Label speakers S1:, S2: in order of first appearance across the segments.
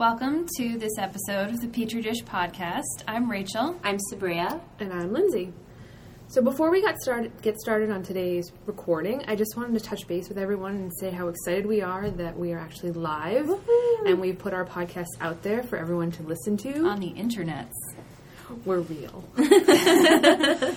S1: Welcome to this episode of the Petri Dish Podcast. I'm Rachel.
S2: I'm Sabria.
S3: And I'm Lindsay. So before we got started, get started on today's recording, I just wanted to touch base with everyone and say how excited we are that we are actually live
S1: Woohoo.
S3: and we've put our podcast out there for everyone to listen to.
S1: On the internets.
S3: We're real.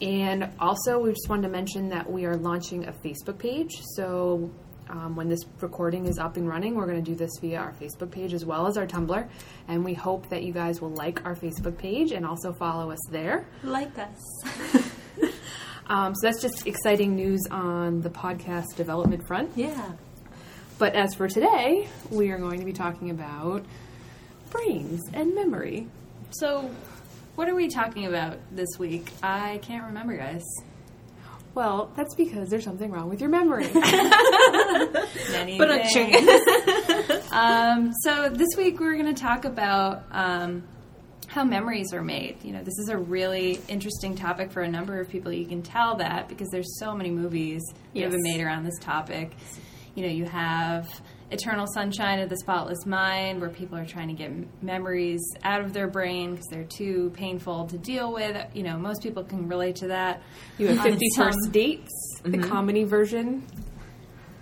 S3: and also, we just wanted to mention that we are launching a Facebook page. So um, when this recording is up and running, we're going to do this via our Facebook page as well as our Tumblr. And we hope that you guys will like our Facebook page and also follow us there.
S2: Like us.
S3: Um, so that's just exciting news on the podcast development front.
S2: Yeah.
S3: But as for today, we are going to be talking about brains and memory.
S1: So, what are we talking about this week? I can't remember, guys.
S3: Well, that's because there's something wrong with your memory.
S1: Many
S2: But a
S1: things. um, so this week we're going to talk about um, how memories are made. You know, this is a really interesting topic for a number of people. You can tell that because there's so many movies that have been made around this topic. You know, you have Eternal Sunshine of the Spotless Mind, where people are trying to get memories out of their brain because they're too painful to deal with. You know, most people can relate to that.
S3: You have
S1: On
S3: 50
S1: some-
S3: First Dates, the comedy version.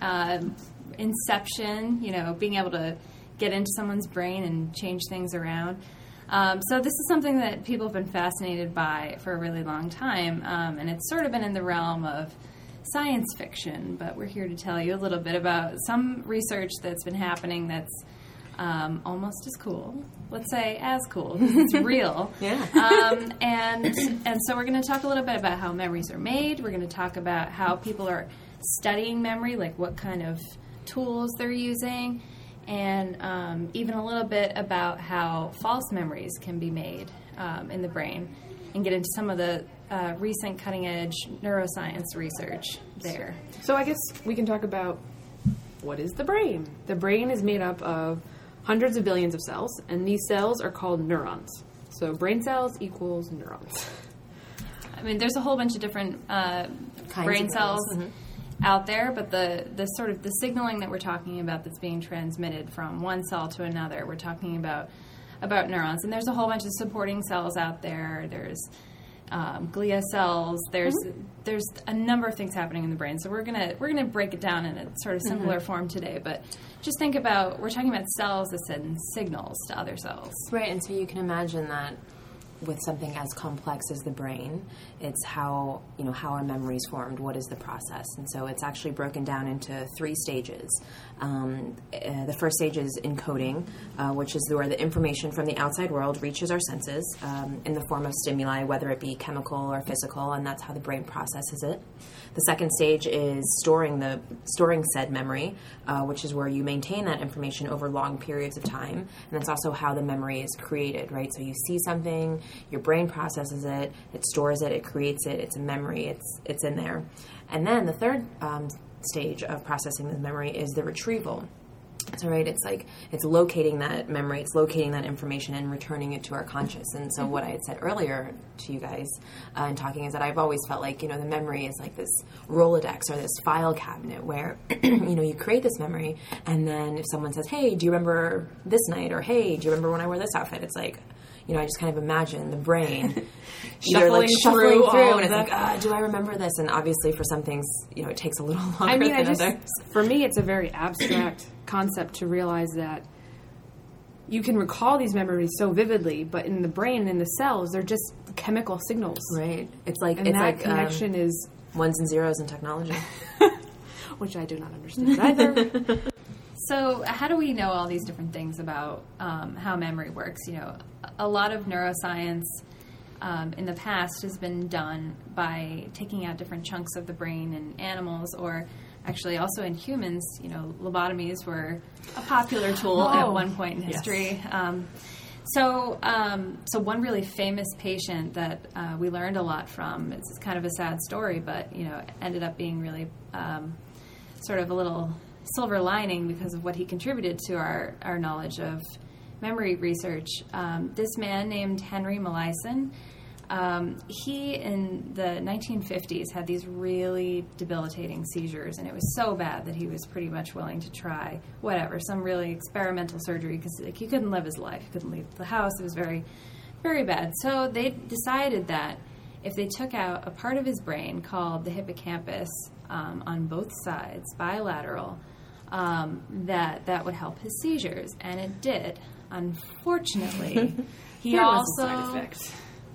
S1: um, inception, you know, being able to get into someone's brain and change things around. Um, so this is something that people have been fascinated by for a really long time, um, and it's sort of been in the realm of science fiction. But we're here to tell you a little bit about some research that's been happening that's um, almost as cool. Let's say as cool. It's real.
S2: Yeah.
S1: Um, and and so we're going to talk a little bit about how memories are made. We're going to talk about how people are studying memory, like what kind of tools they're using, and um, even a little bit about how false memories can be made um, in the brain, and get into some of the uh, recent cutting edge neuroscience research there.
S3: So I guess we can talk about what is the brain? The brain is made up of hundreds of billions of cells, and these cells are called neurons. So brain cells equals neurons.
S1: I mean, there's a whole bunch of different uh,
S2: Kinds
S1: brain
S2: of
S1: cells
S2: brains.
S1: out there, but the the sort of the signaling that we're talking about that's being transmitted from one cell to another, we're talking about about neurons, and there's a whole bunch of supporting cells out there. There's um, glia cells. There's there's a number of things happening in the brain. So we're gonna we're gonna break it down in a sort of simpler form today. But just think about we're talking about cells that send signals to other cells.
S2: Right, and so you can imagine that with something as complex as the brain, it's how you know how our memories formed. What is the process? And so it's actually broken down into three stages. Um, uh, the first stage is encoding, uh, which is where the information from the outside world reaches our senses um, in the form of stimuli, whether it be chemical or physical, and that's how the brain processes it. The second stage is storing the storing said memory, uh, which is where you maintain that information over long periods of time, and that's also how the memory is created, right? So you see something, your brain processes it, it stores it, it creates it. It's a memory. It's it's in there, and then the third um, stage of processing the memory is the retrieval. So right, it's like it's locating that memory, it's locating that information and returning it to our conscious. And so what I had said earlier to you guys uh, in talking is that I've always felt like you know the memory is like this Rolodex or this file cabinet where you know you create this memory, and then if someone says, "Hey, do you remember this night?" or "Hey, do you remember when I wore this outfit?" It's like you know I just kind of imagine the brain either like
S3: Shuffling
S2: shuffling
S3: through
S2: through,
S3: all
S2: and it's
S3: the-
S2: like, ah, do I remember this? And obviously for some things, you know, it takes a little longer
S3: I mean, I just
S2: others.
S3: for me, it's a very abstract concept to realize that you can recall these memories so vividly, but in the brain, in the cells, they're just chemical signals.
S2: Right. It's like
S3: And
S2: it's
S3: that
S2: like um,
S3: connection is,
S2: ones and zeros in technology.
S3: which I do not understand either.
S1: So, how do we know all these different things about um, how memory works? You know, a- lot of neuroscience um, in the past has been done by taking out different chunks of the brain in animals, or actually also in humans. You know, lobotomies were a popular tool at one point in
S3: yes.
S1: history. Um, so, um, so one really famous patient that uh, we learned a lot from. It's kind of a sad story, but you know, ended up being really um, sort of a little silver lining because of what he contributed to our, our knowledge of memory research. Um, this man named Henry Molaison Um, he in the 1950s had these really debilitating seizures, and it was so bad that he was pretty much willing to try whatever, some really experimental surgery because like, he couldn't live his life, he couldn't leave the house. It was very, very bad. So they decided that if they took out a part of his brain called the hippocampus um, on both sides, bilateral, um, that that would help his seizures, and it did. Unfortunately, he
S3: There
S1: also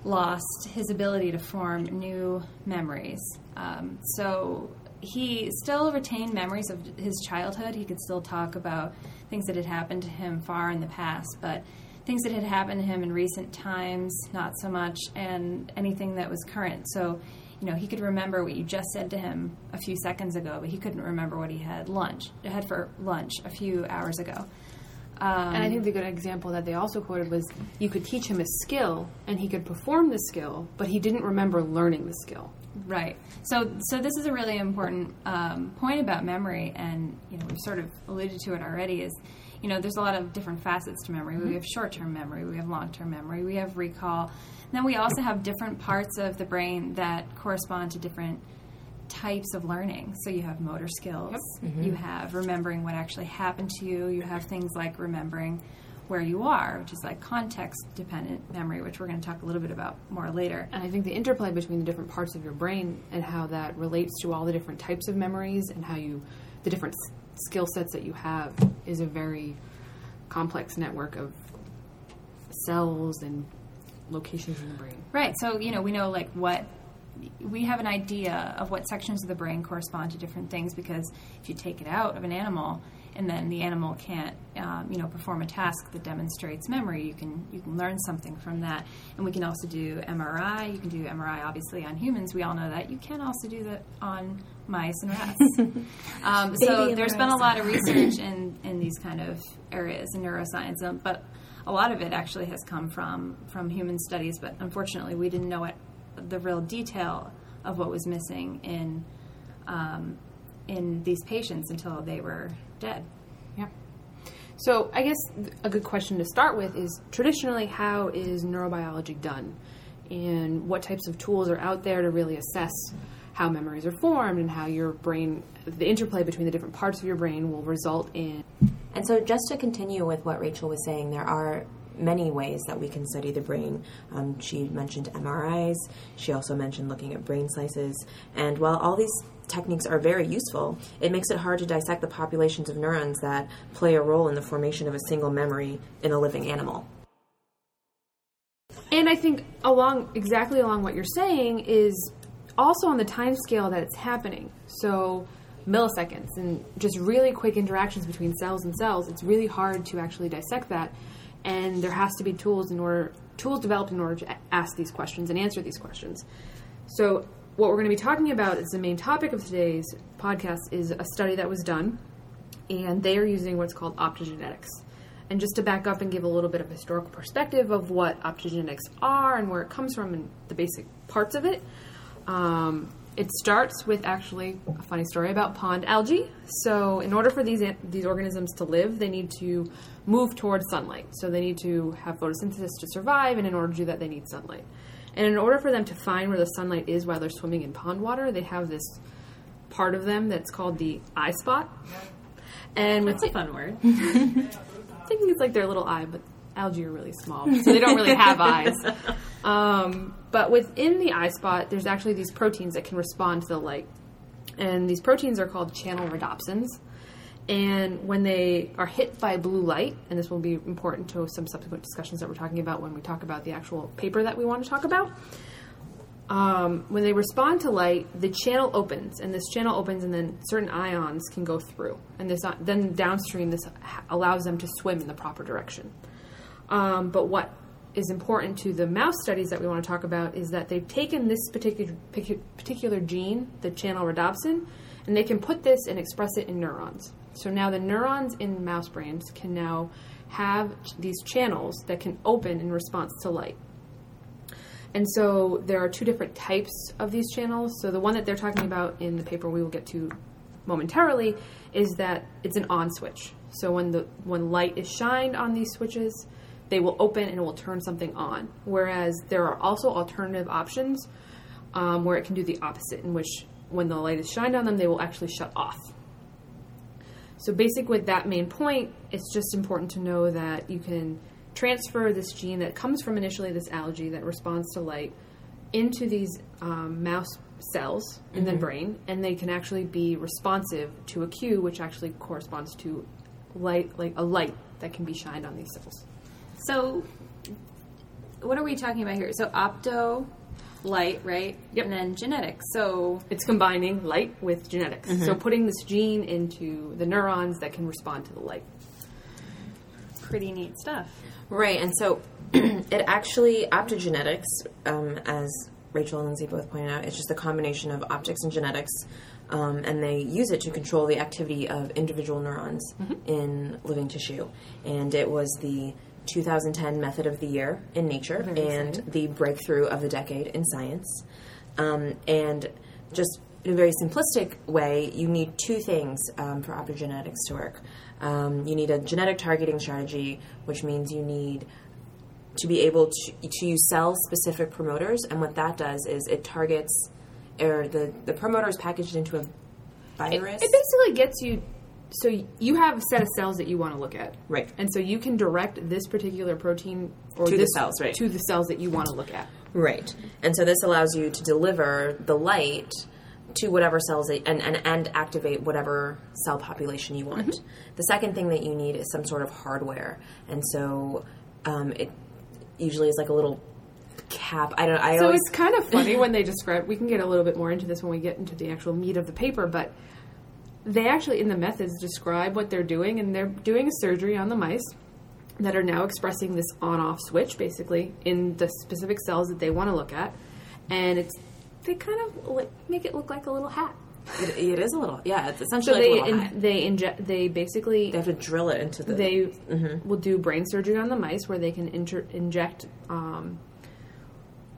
S1: lost his ability to form new memories. Um, so he still retained memories of his childhood. He could still talk about things that had happened to him far in the past, but things that had happened to him in recent times, not so much, and anything that was current. So, you know, he could remember what you just said to him a few seconds ago, but he couldn't remember what he had lunch had for lunch a few hours ago. Um,
S3: And I think the good example that they also quoted was you could teach him a skill and he could perform the skill, but he didn't remember learning the skill.
S1: Right. So, so this is a really important um, point about memory, and you know we've sort of alluded to it already. Is you know there's a lot of different facets to memory. We have short-term memory, we have long-term memory, we have recall, and then we also have different parts of the brain that correspond to different types of learning. So you have motor skills, you have remembering what actually happened to you, you have things like remembering where you are, which is like context-dependent memory, which we're going to talk a little bit about more later.
S3: And I think the interplay between the different parts of your brain and how that relates to all the different types of memories and how you, the different s- skill sets that you have, is a very complex network of cells and locations in the brain.
S1: Right. So, you know, we know like what we have an idea of what sections of the brain correspond to different things because if you take it out of an animal and then the animal can't, um, you know, perform a task that demonstrates memory, you can you can learn something from that. And we can also do MRI. You can do MRI obviously on humans. We all know that. You can also do that on mice and rats. um, so there's been a lot of research in in these kind of areas in neuroscience, um, but a lot of it actually has come from from human studies. But unfortunately, we didn't know what the real detail of what was missing in um, in these patients until they were dead.
S3: Yeah. So I guess a good question to start with is traditionally how is neurobiology done, and what types of tools are out there to really assess how memories are formed and how your brain, the interplay between the different parts of your brain will result in.
S2: And so, just to continue with what Rachel was saying, there are many ways that we can study the brain. Um, she mentioned MRIs, she also mentioned looking at brain slices. And while all these techniques are very useful, it makes it hard to dissect the populations of neurons that play a role in the formation of a single memory in a living animal.
S3: And I think along exactly along what you're saying is also on the time scale that it's happening. So milliseconds and just really quick interactions between cells and cells. It's really hard to actually dissect that, and there has to be tools in order tools developed in order to ask these questions and answer these questions. So what we're going to be talking about is the main topic of today's podcast is a study that was done, and they are using what's called optogenetics. And just to back up and give a little bit of historical perspective of what optogenetics are and where it comes from and the basic parts of it, um, it starts with actually a funny story about pond algae. So, in order for these these organisms to live, they need to move towards sunlight. So, they need to have photosynthesis to survive, and in order to do that, they need sunlight. And in order for them to find where the sunlight is while they're swimming in pond water, they have this part of them that's called the eye spot. And with
S1: That's a fun word.
S3: thinking it's like their little eye, but algae are really small, so they don't really have eyes. Um, but within the eye spot, there's actually these proteins that can respond to the light, and these proteins are called channel rhodopsins. And when they are hit by blue light, and this will be important to some subsequent discussions that we're talking about when we talk about the actual paper that we want to talk about, um, when they respond to light, the channel opens, and this channel opens, and then certain ions can go through, and this then downstream this allows them to swim in the proper direction. Um, but what is important to the mouse studies that we want to talk about is that they've taken this particular particular gene, the channel rhodopsin, and they can put this and express it in neurons. So now the neurons in mouse brains can now have these channels that can open in response to light. And so there are two different types of these channels. So the one that they're talking about in the paper we will get to momentarily is that it's an on switch. So when the when light is shined on these switches, they will open and it will turn something on. Whereas there are also alternative options um, where it can do the opposite, in which when the light is shined on them, they will actually shut off. So, basic with that main point, it's just important to know that you can transfer this gene that comes from initially this algae that responds to light into these um, mouse cells in the brain, and they can actually be responsive to a cue, which actually corresponds to light, like a light that can be shined on these cells.
S1: So, what are we talking about here? So, opto, light, right?
S3: Yep.
S1: And then genetics. So,
S3: It's combining light with genetics. So, putting this gene into the neurons that can respond to the light.
S1: pretty neat stuff.
S2: Right, and so it actually optogenetics, um, as Rachel and Lindsay both pointed out, it's just a combination of optics and genetics, um, and they use it to control the activity of individual neurons in living tissue. And it was the 2010 method of the year in nature and the breakthrough of the decade in science. Um, and just in a very simplistic way, you need two things um, for optogenetics to work. Um, you need a genetic targeting strategy, which means you need to be able to, to use cell specific promoters. And what that does is it targets, or the, the promoter is packaged into a virus.
S3: It basically gets you. So you have a set of cells that you want to look at,
S2: Right.
S3: And so you can direct this particular protein or
S2: To the cells, right.
S3: To the cells that you want to look at.
S2: Right. And so this allows you to deliver the light to whatever cells and, and, and activate whatever cell population you want. The second thing that you need is some sort of hardware. And so um, it usually is like a little cap. I don't I
S3: So
S2: always
S3: it's kind of funny when they describe. We can get a little bit more into this when we get into the actual meat of the paper, but they actually in the methods describe what they're doing, and they're doing a surgery on the mice that are now expressing this on-off switch, basically in the specific cells that they want to look at, and it's they kind of like, make it look like a little hat.
S2: it, it is a little yeah, it's
S3: So
S2: essentially
S3: they
S2: like a little
S3: in,
S2: hat.
S3: they inject they basically
S2: They have to drill it into the
S3: they will do brain surgery on the mice where they can inter- inject um,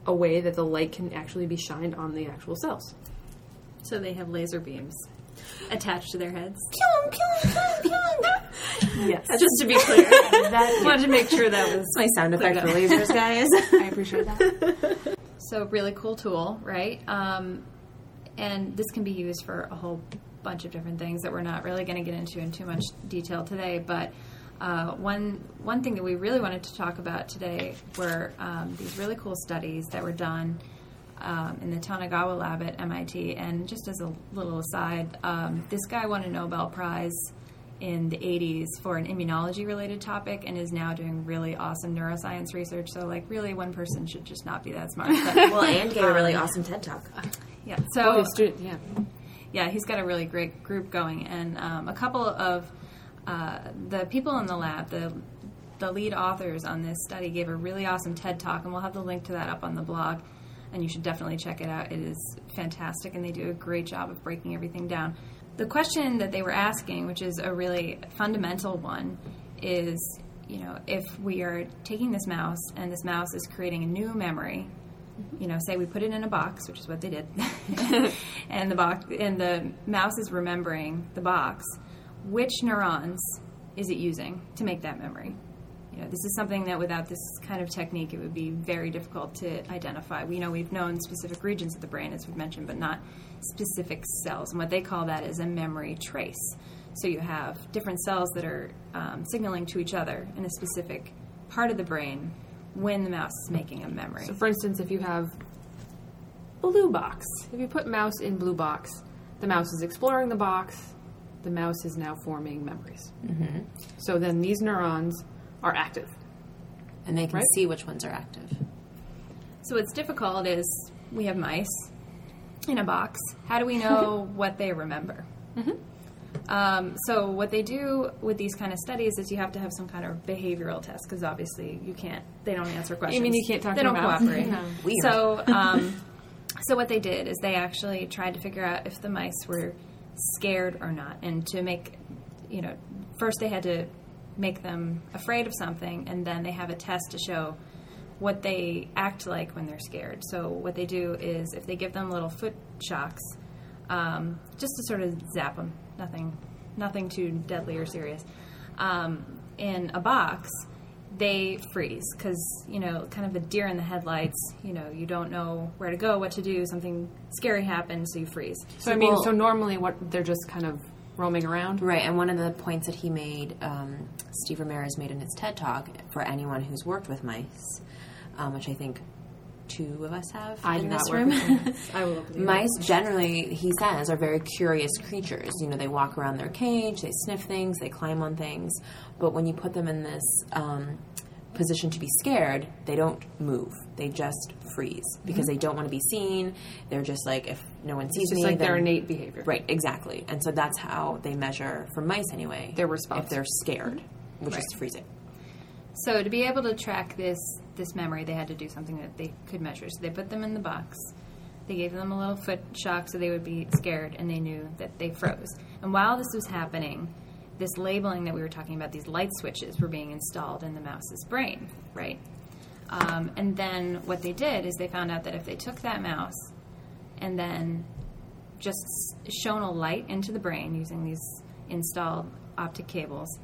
S3: a way that the light can actually be shined on the actual cells.
S1: So, they have laser beams attached to their heads.
S3: Yes,
S1: Just to be clear,
S3: that,
S1: wanted to make sure that was
S2: That's my sound effect for lasers, guys.
S3: I appreciate that.
S1: So really cool tool, right? Um, and this can be used for a whole bunch of different things that we're not really going to get into in too much detail today. But uh, one one thing that we really wanted to talk about today were um, these really cool studies that were done um, in the Tanagawa lab at MIT. And just as a little aside, um, this guy won a Nobel Prize in the 80s for an immunology related topic and is now doing really awesome neuroscience research. So, like, really, one person should just not be that smart. But,
S2: well, and gave a really awesome TED talk.
S1: yeah.
S3: Oh,
S1: So,
S3: the student, yeah.
S1: yeah, he's got a really great group going, and um, a couple of uh, the people in the lab, the the lead authors on this study, gave a really awesome TED talk, and we'll have the link to that up on the blog, and you should definitely check it out. It is fantastic, and they do a great job of breaking everything down. The question that they were asking, which is a really fundamental one, is you know if we are taking this mouse and this mouse is creating a new memory mm-hmm. you know, say we put it in a box, which is what they did, and the box and the mouse is remembering the box. Which neurons is it using to make that memory? You know, this is something that without this kind of technique, it would be very difficult to identify. We know we've known specific regions of the brain, as we've mentioned, but not specific cells. And what they call that is a memory trace. So you have different cells that are um, signaling to each other in a specific part of the brain when the mouse is making a memory.
S3: So, for instance, if you have blue box, if you put mouse in blue box, the mouse is exploring the box. The mouse is now forming memories. Mm-hmm. So then these neurons are active.
S2: And they can
S3: Right.
S2: see which ones are active.
S1: So what's difficult is we have mice in a box. How do we know what they remember? Um, so what they do with these kind of studies is you have to have some kind of behavioral test because obviously you can't. They don't answer questions.
S3: I mean you can't talk
S1: They don't cooperate.
S3: No.
S1: So um, so what they did is they actually tried to figure out if the mice were scared or not, and to make you know first they had to make them afraid of something, and then they have a test to show what they act like when they're scared. So what they do is if they give them little foot shocks, um, just to sort of zap them, nothing, nothing too deadly or serious, um, in a box, they freeze because you know kind of a deer in the headlights you know you don't know where to go what to do something scary happens so you freeze
S3: So I mean,
S2: Well-
S3: so normally what they're just kind of roaming around.
S2: Right, and one of the points that he made, um, Steve Ramirez made in his TED Talk for anyone who's worked with mice, um, which I think two of us have
S3: I
S2: in this room.
S3: with mice. I will look with
S2: mice generally, he says, are very curious creatures. You know, they walk around their cage, they sniff things, they climb on things, but when you put them in this um, position to be scared, they don't move. They just freeze because mm-hmm. they don't want to be seen. They're just like, if no one sees
S3: It's just
S2: me,
S3: like their innate behavior.
S2: Right, exactly. And so that's how they measure for mice anyway.
S3: Their response.
S2: If they're scared, mm-hmm. which is freezing.
S1: So to be able to track this this memory, they had to do something that they could measure. So they put them in the box. They gave them a little foot shock so they would be scared, and they knew that they froze. And while this was happening, this labeling that we were talking about, these light switches, were being installed in the mouse's brain, right? Um, and then what they did is they found out that if they took that mouse and then just shone a light into the brain using these installed optic cables,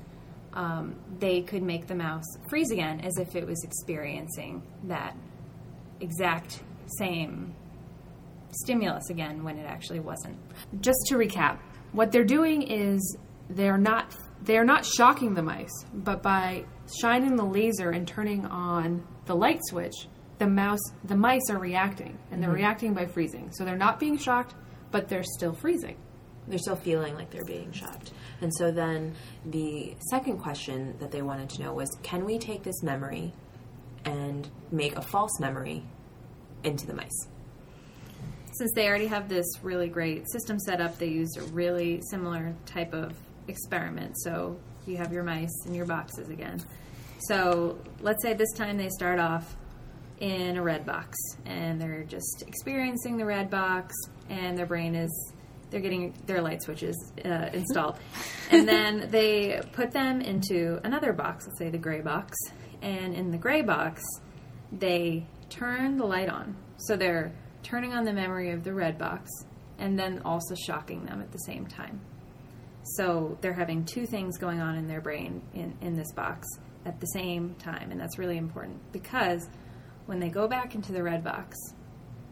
S1: um, they could make the mouse freeze again as if it was experiencing that exact same stimulus again when it actually wasn't.
S3: Just to recap, what they're doing is they're not they're not shocking the mice, but by shining the laser and turning on the light switch, the mouse the mice are reacting, and they're mm-hmm. reacting by freezing. So they're not being shocked, but they're still freezing.
S2: They're still feeling like they're being shocked. And so then the second question that they wanted to know was can we take this memory and make a false memory into the mice?
S1: Since they already have this really great system set up, they used a really similar type of experiment. So you have your mice in your boxes again. So let's say this time they start off in a red box and they're just experiencing the red box and their brain is they're getting their light switches uh, installed and then they put them into another box let's say the gray box and in the gray box they turn the light on so they're turning on the memory of the red box and then also shocking them at the same time so they're having two things going on in their brain in, in this box at the same time. And that's really important because when they go back into the red box,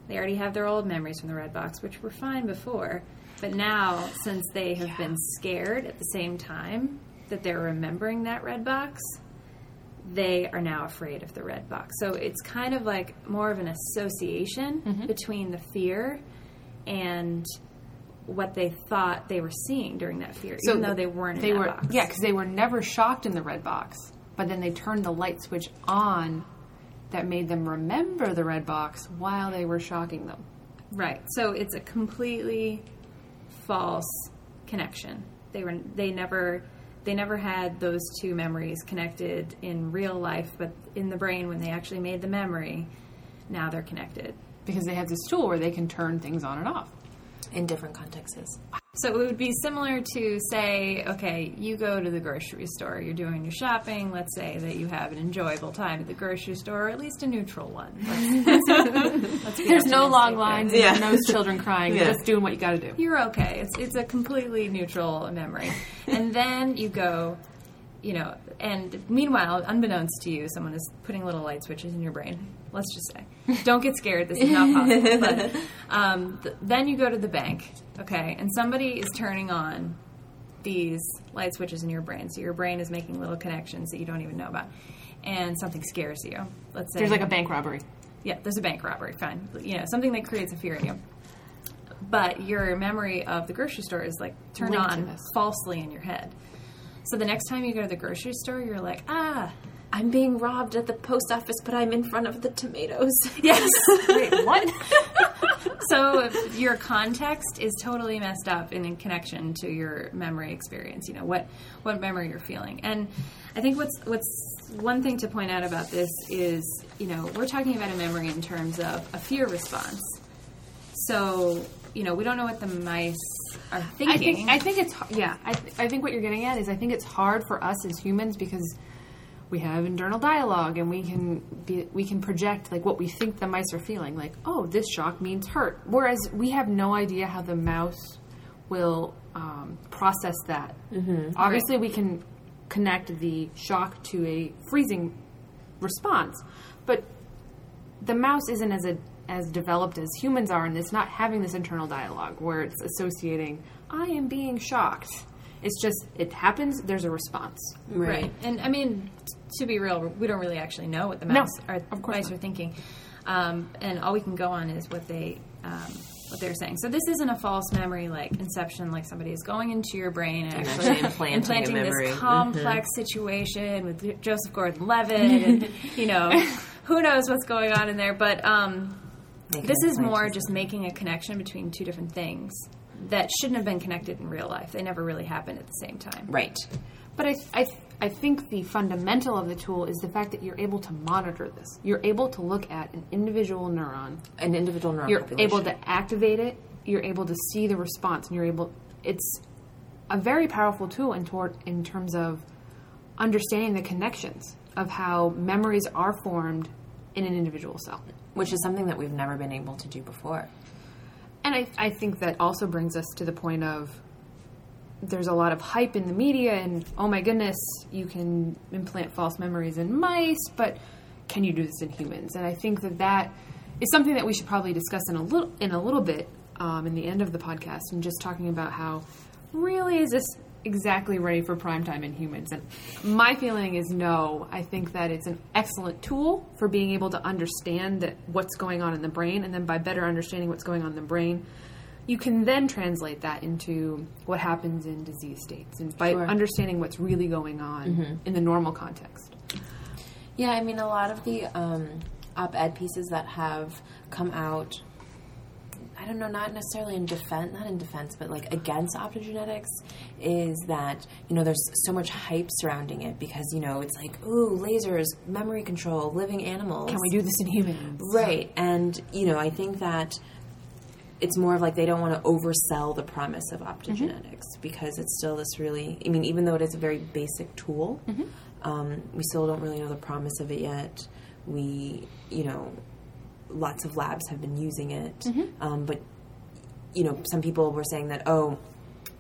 S1: they already have their old memories from the red box, which were fine before. But now, since they have been scared at the same time that they're remembering that red box, they are now afraid of the red box. So it's kind of like more of an association mm-hmm. between the fear and what they thought they were seeing during that fear, even though they weren't in
S3: they were
S1: box.
S3: yeah because they were never shocked in the red box but then they turned the light switch on that made them remember the red box while they were shocking them
S1: Right. So it's a completely false connection. They were they never they never had those two memories connected in real life, but in the brain when they actually made the memory, now they're connected.
S3: because they have this tool where they can turn things on and off
S2: In different contexts.
S1: So it would be similar to say, okay, you go to the grocery store, you're doing your shopping. Let's say that you have an enjoyable time at the grocery store, or at least a neutral one. Let's, let's
S3: there's no long lines
S1: there.
S3: and no children crying
S2: Yeah.
S3: you're just doing what you got to do
S1: you're okay. It's it's a completely neutral memory. And then you go, you know, and meanwhile, unbeknownst to you, someone is putting little light switches in your brain. Let's just say, don't get scared. This is not possible. But um, th- then you go to the bank, okay, and somebody is turning on these light switches in your brain. So your brain is making little connections that you don't even know about, and something scares you. Let's say
S3: there's like a bank robbery
S1: yeah, there's a bank robbery. Fine, you know something that creates a fear in you. But your memory of the grocery store is like turned
S3: Linked
S1: on falsely in your head. So the next time you go to the grocery store, you're like, ah,
S2: I'm being robbed at the post office, but I'm in front of the tomatoes.
S1: yes.
S3: wait what
S1: so your context is totally messed up in, in connection to your memory experience. You know what what memory you're feeling, and I think what's what's one thing to point out about this is you know we're talking about a memory in terms of a fear response. So you know we don't know what the mice are thinking.
S3: I think I think it's yeah. I, th- I think what you're getting at is I think it's hard for us as humans because we have internal dialogue and we can be we can project like what we think the mice are feeling. Like oh, this shock means hurt. Whereas we have no idea how the mouse will um, process that. Mm-hmm. Obviously, we can connect the shock to a freezing response. But the mouse isn't as a, as developed as humans are, and it's not having this internal dialogue where it's associating, I am being shocked. It's just, it happens, there's a response.
S1: Right. And I mean, t- to be real, we don't really actually know what the
S3: No,
S1: are,
S3: of
S1: mice
S3: not.
S1: are thinking, um, and all we can go on is what they um, what they're saying. So this isn't a false memory like Inception, like somebody is going into your brain and actually
S2: actually implanting a memory.
S1: this complex situation with Joseph Gordon-Levitt, and you know, who knows what's going on in there. But um,
S2: Making
S1: this is more just making a connection between two different things that shouldn't have been connected in real life. They never really happened at the same time.
S2: Right.
S3: But I, I, I think the fundamental of the tool is the fact that you're able to monitor this. You're able to look at an individual neuron.
S2: An individual neuron
S3: You're
S2: population.
S3: able to activate it. You're able to see the response, and you're able. It's a very powerful tool in, toward, in terms of understanding the connections of how memories are formed in an individual cell.
S2: Which is something that we've never been able to do before.
S3: And I, I think that also brings us to the point of there's a lot of hype in the media, and oh my goodness, you can implant false memories in mice, but can you do this in humans? And I think that that is something that we should probably discuss in a little in a little bit um, in the end of the podcast, and just talking about how really is this exactly ready for prime time in humans? And my feeling is no. I think that it's an excellent tool for being able to understand that what's going on in the brain, and then by better understanding what's going on in the brain, you can then translate that into what happens in disease states, and by
S2: Sure.
S3: understanding what's really going on in the normal context.
S2: Yeah, I mean, a lot of the um, op ed pieces that have come out, I don't know, not necessarily in defense, not in defense, but like against optogenetics, is that, you know, there's so much hype surrounding it because, you know, it's like, ooh, lasers, memory control, living animals.
S3: Can we do this in humans?
S2: Right. And, you know, I think that it's more of like they don't want to oversell the promise of optogenetics because it's still this really, I mean, even though it is a very basic tool, um, we still don't really know the promise of it yet. We, you know, lots of labs have been using it. Um, but, you know, some people were saying that, oh,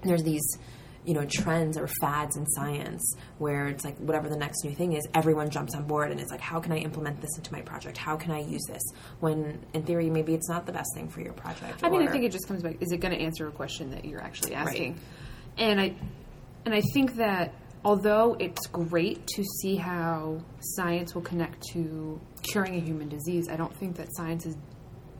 S2: there's these you know trends or fads in science where it's like whatever the next new thing is everyone jumps on board and it's like how can i implement this into my project how can i use this when in theory maybe it's not the best thing for your project
S3: I mean, I think it just comes back: is it going to answer a question that you're actually asking? And I, and I think that although it's great to see how science will connect to curing a human disease, I don't think that science is.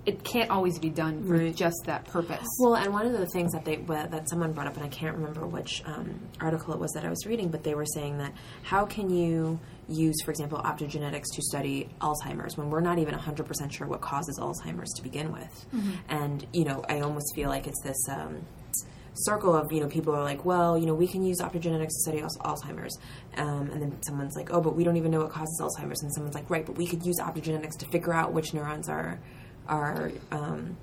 S3: It can't always be done for
S2: Right.
S3: just that purpose.
S2: Well, and one of the things that they that someone brought up, and I can't remember which um, article it was that I was reading, but they were saying that how can you use, for example, optogenetics to study Alzheimer's when we're not even 100% sure what causes Alzheimer's to begin with? And you know, I almost feel like it's this. Um, circle of you know people are like well you know we can use optogenetics to study alzheimer's um, and then someone's like oh but we don't even know what causes alzheimer's and someone's like right but we could use optogenetics to figure out which neurons are are um,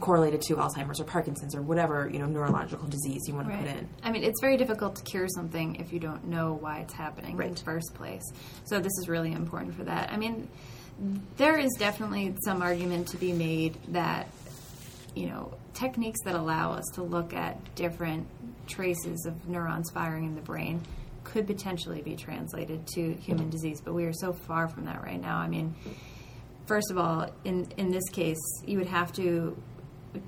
S2: correlated to Alzheimer's or Parkinson's or whatever you know neurological disease you want to put in.
S1: I mean, it's very difficult to cure something if you don't know why it's happening in the first place. So this is really important for that. I mean, there is definitely some argument to be made that you know techniques that allow us to look at different traces of neurons firing in the brain could potentially be translated to human disease, but we are so far from that right now. I mean, first of all, in in this case, you would have to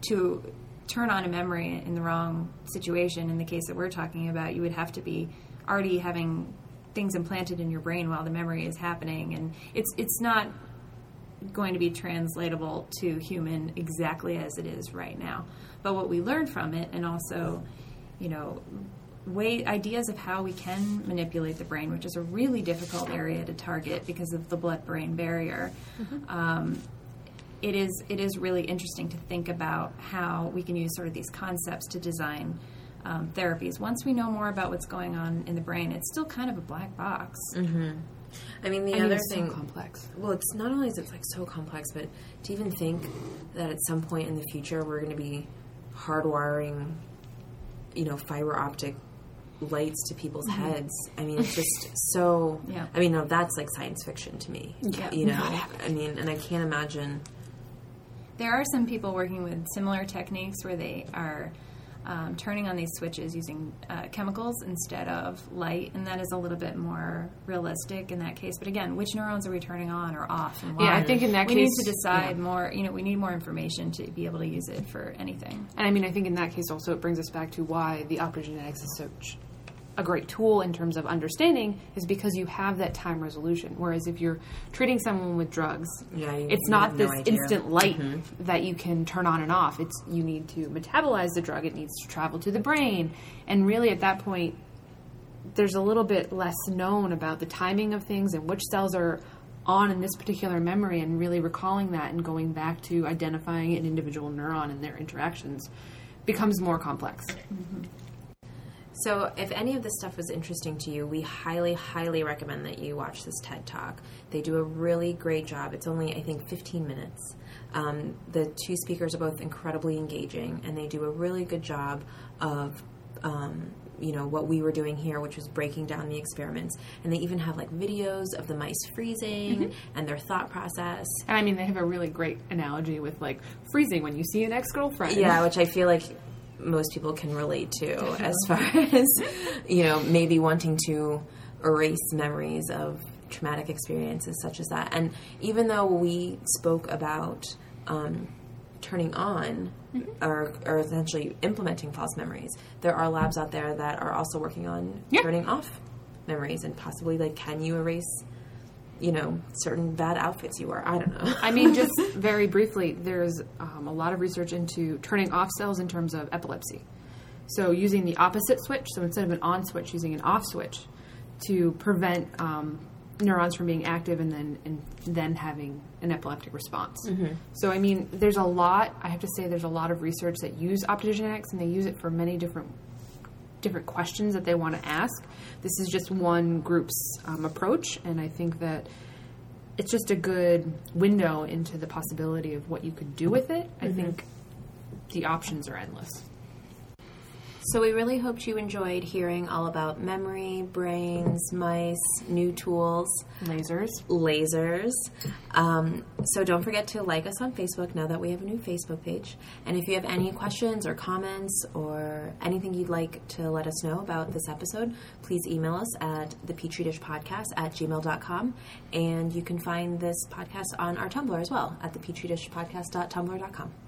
S1: to turn on a memory in the wrong situation. In the case that we're talking about, you would have to be already having things implanted in your brain while the memory is happening, and it's it's not going to be translatable to human exactly as it is right now. But what we learned from it, and also, you know, way ideas of how we can manipulate the brain, which is a really difficult area to target because of the blood-brain barrier. Um, it is it is really interesting to think about how we can use sort of these concepts to design um, therapies. Once we know more about what's going on in the brain, it's still kind of a black box.
S2: I mean, the
S3: I mean,
S2: other
S3: so
S2: thing,
S3: complex.
S2: well, it's not only is it like so complex, but to even think that at some point in the future we're going to be hardwiring, you know, fiber optic lights to people's mm-hmm. heads. I mean, it's just so.
S1: Yeah.
S2: I mean, no, that's like science fiction to me.
S3: Yeah.
S2: You know, I mean, and I can't imagine.
S1: There are some people working with similar techniques where they are um, turning on these switches using uh, chemicals instead of light, and that is a little bit more realistic in that case. But again, which neurons are we turning on or off, and why?
S3: Yeah, I think in that case
S1: we
S3: case-
S1: need to decide more. You know, we need more information to be able to use it for anything.
S3: And I mean, I think in that case also it brings us back to why the optogenetics is such a great tool in terms of understanding is because you have that time resolution. Whereas if you're treating someone with drugs,
S2: Yeah, you-
S3: it's
S2: you
S3: not
S2: have no
S3: this
S2: idea.
S3: instant light mm-hmm. that you can turn on and off. It's you need to metabolize the drug. It needs to travel to the brain, and really at that point, there's a little bit less known about the timing of things and which cells are on in this particular memory and really recalling that and going back to identifying an individual neuron and their interactions becomes more complex. Mm-hmm.
S2: So, if any of this stuff was interesting to you, we highly, highly recommend that you watch this TED Talk. They do a really great job. It's only, I think, 15 minutes. Um, the two speakers are both incredibly engaging, and they do a really good job of, um, you know, what we were doing here, which was breaking down the experiments. And they even have like videos of the mice freezing and their thought process.
S3: And I mean, they have a really great analogy with like freezing when you see an ex girlfriend.
S2: Yeah, which I feel like most people can relate to as far as, you know, maybe wanting to erase memories of traumatic experiences such as that. And even though we spoke about um, turning on or, or essentially implementing false memories, there are labs out there that are also working on
S3: Yeah.
S2: turning off memories and possibly like, can you erase, you know, certain bad outfits you wear. I don't know.
S3: I mean, just very briefly, there's um, a lot of research into turning off cells in terms of epilepsy. So, using the opposite switch, so instead of an on switch, using an off switch to prevent um, neurons from being active and then and then having an epileptic response. So, I mean, there's a lot. I have to say, there's a lot of research that use optogenetics, and they use it for many different different questions that they want to ask. This is just one group's um, approach, and I think that it's just a good window into the possibility of what you could do with it. I think the options are endless.
S2: So we really hoped you enjoyed hearing all about memory, brains, mice, new tools,
S3: Lasers.
S2: lasers. Um, so don't forget to like us on Facebook now that we have a new Facebook page. And if you have any questions or comments or anything you'd like to let us know about this episode, please email us at the Petri Dish Podcast at gmail.com. And you can find this podcast on our Tumblr as well at the Petri Dish Podcast.tumblr.com.